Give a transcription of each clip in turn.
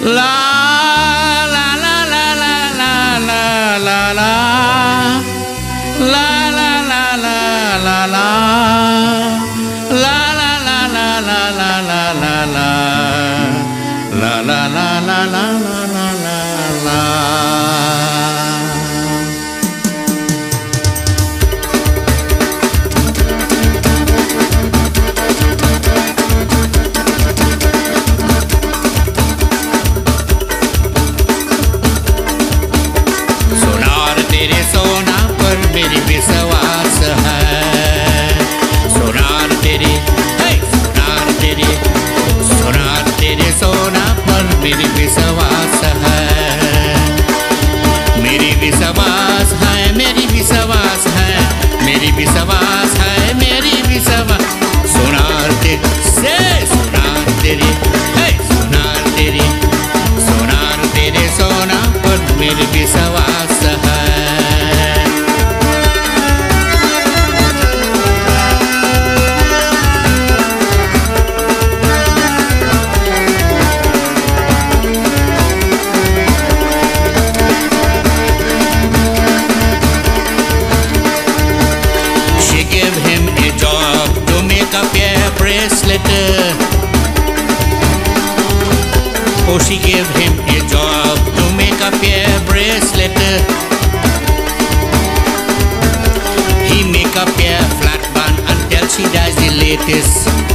la this.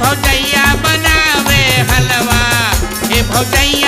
भौजैया बनावे हलवा। हे भौजैया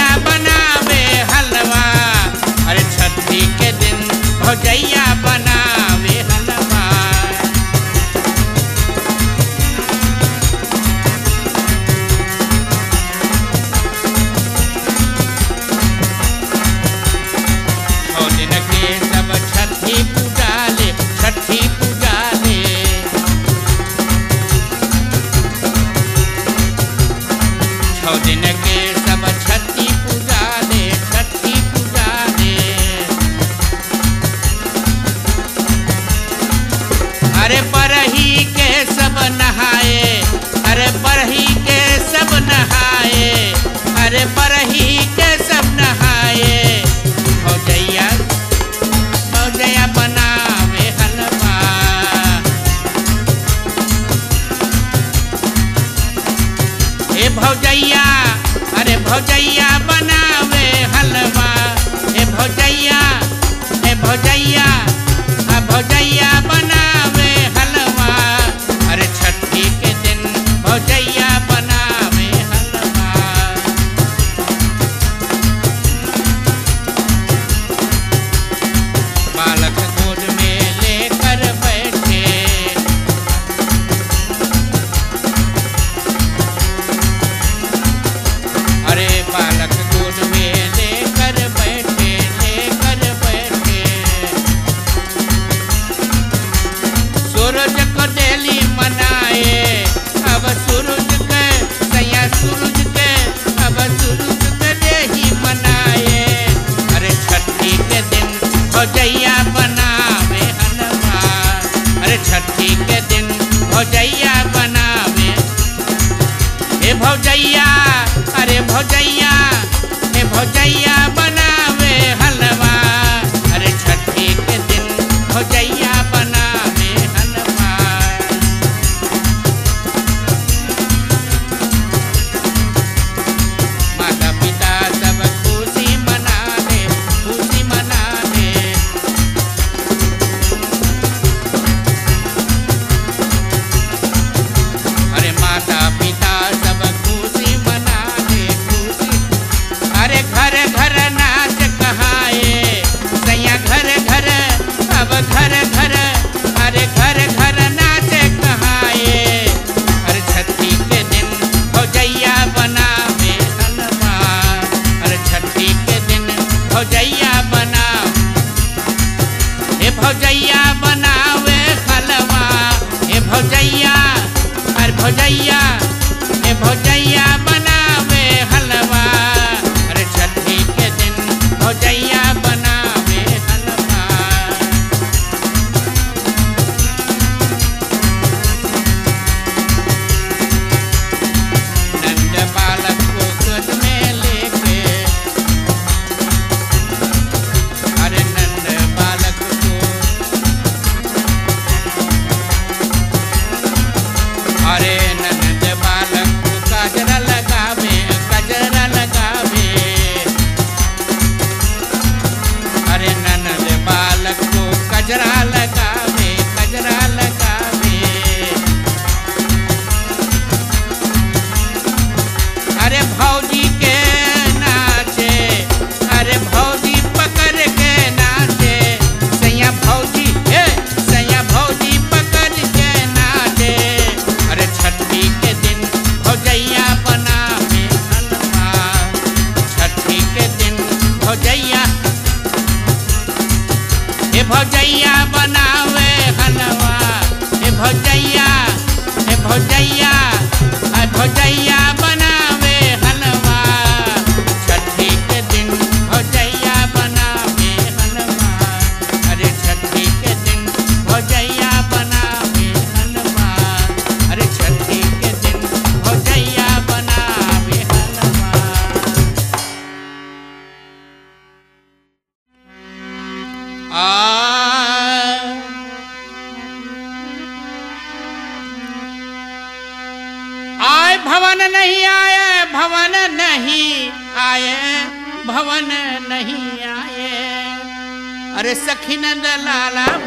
भौजैया। हे भौजैया बनावे हलवा। हे भौजैया हे भौजैया। ದಕ್ಷಿಣದ ಲಾಲಾ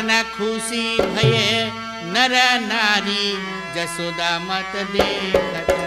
ललना खुशी भये नर नारी जसोदा मत देखत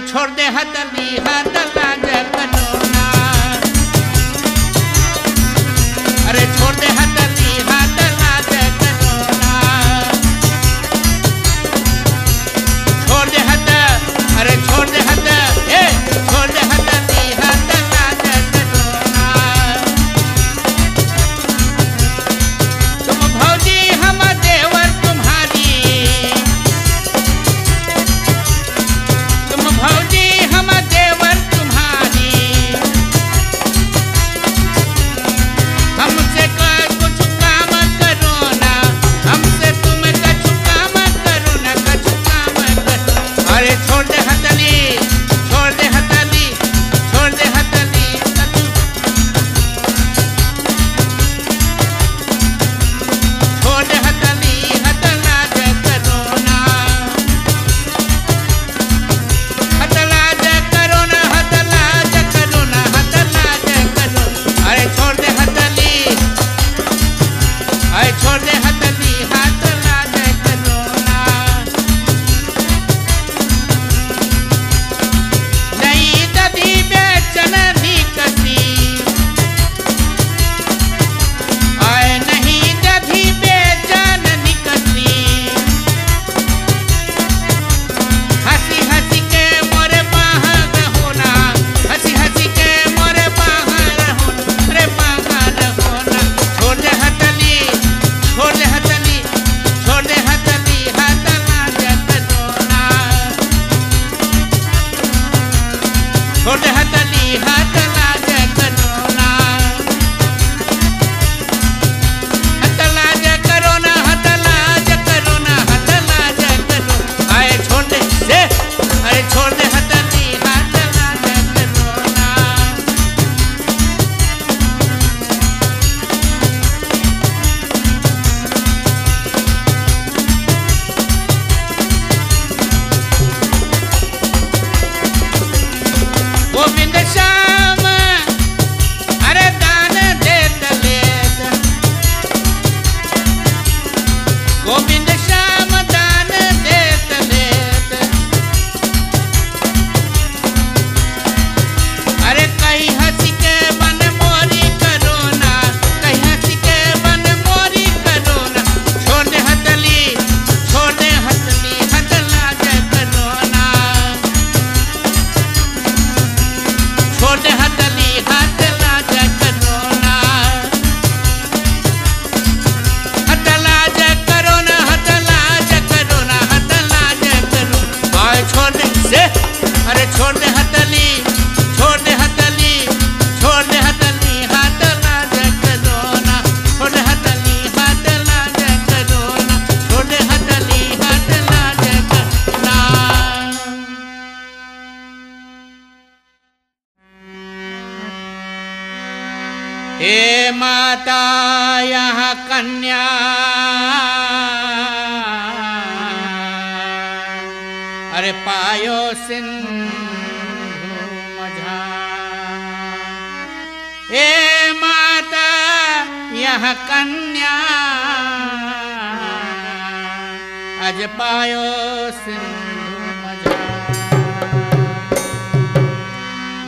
छोड़ दे हाथ में करो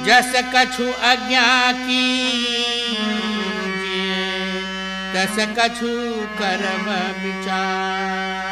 जस कछु अज्ञा की तस कछु कर्म विचार।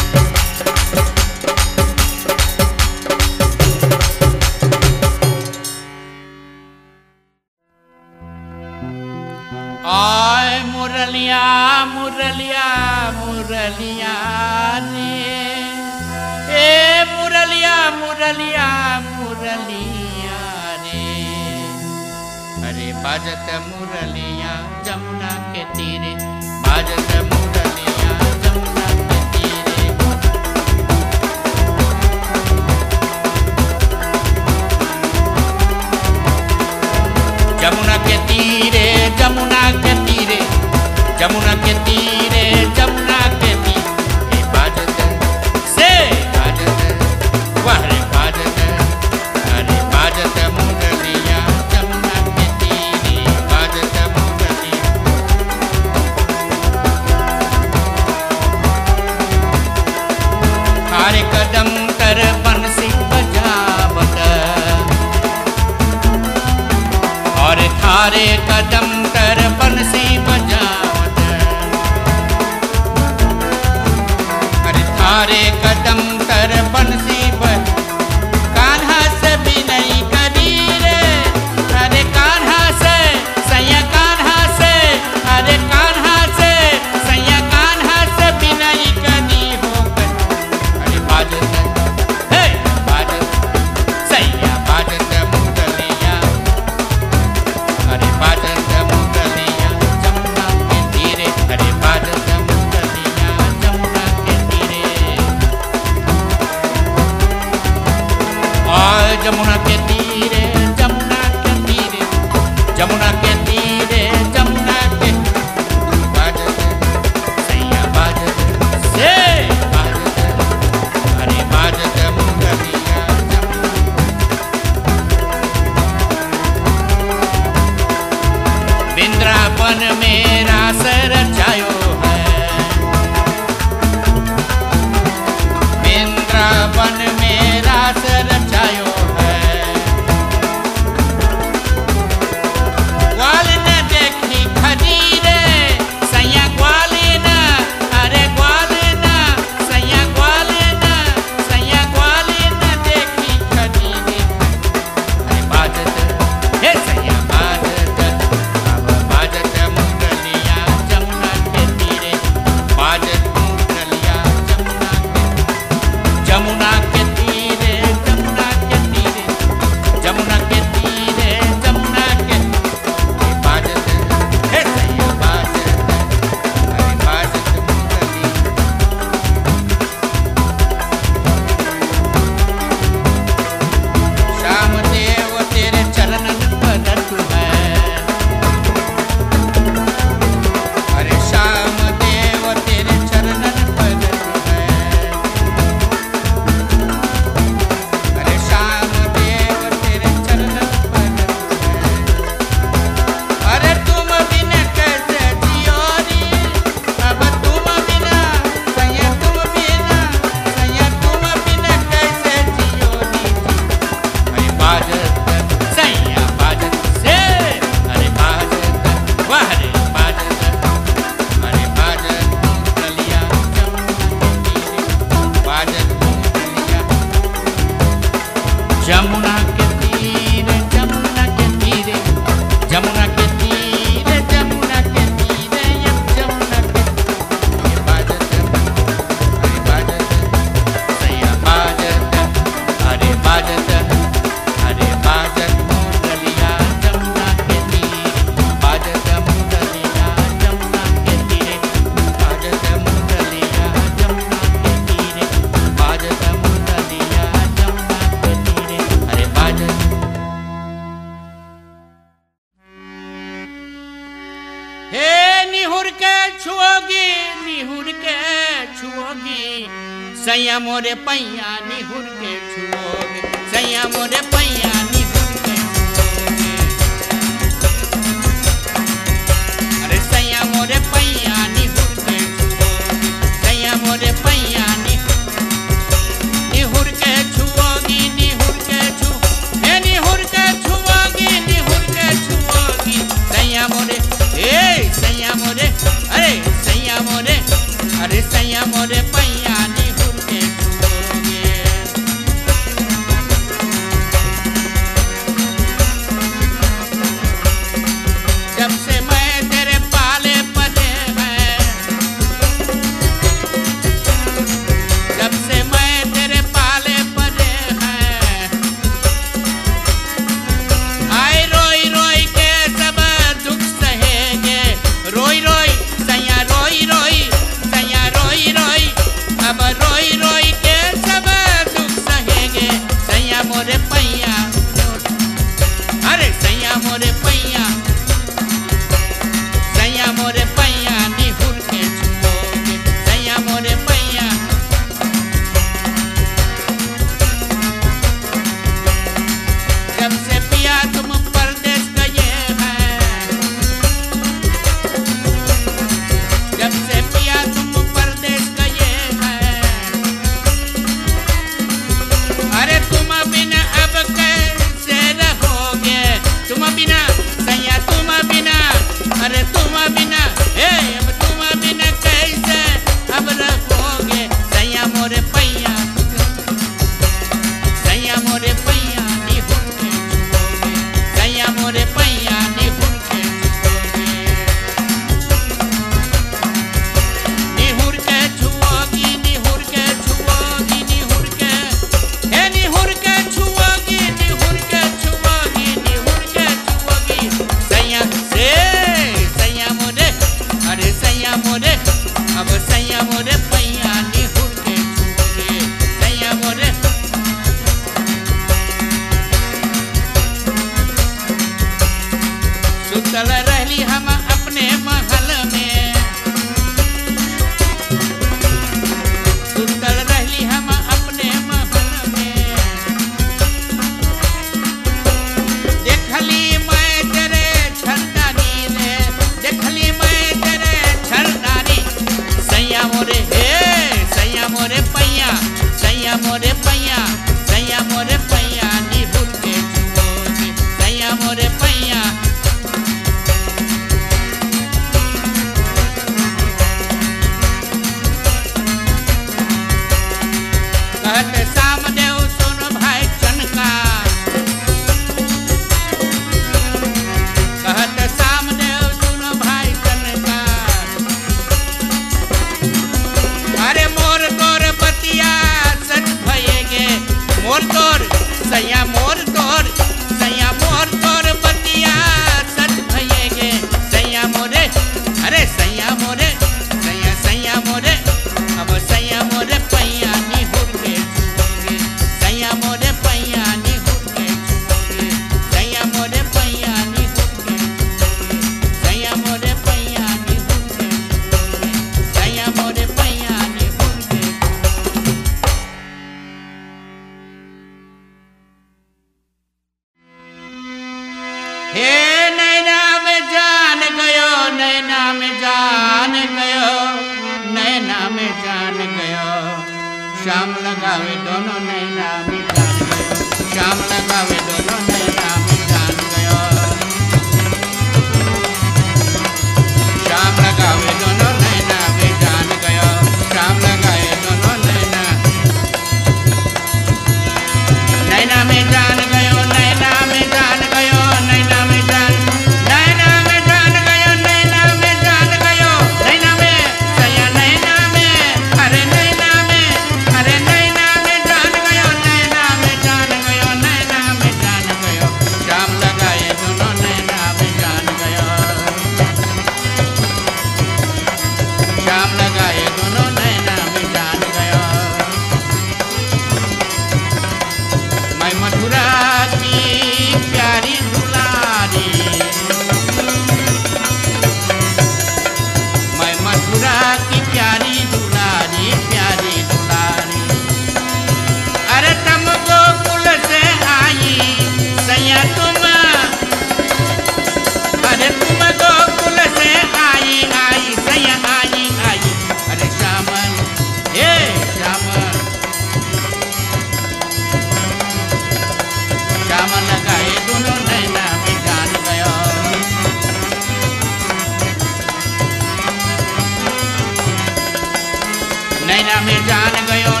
में जान गयो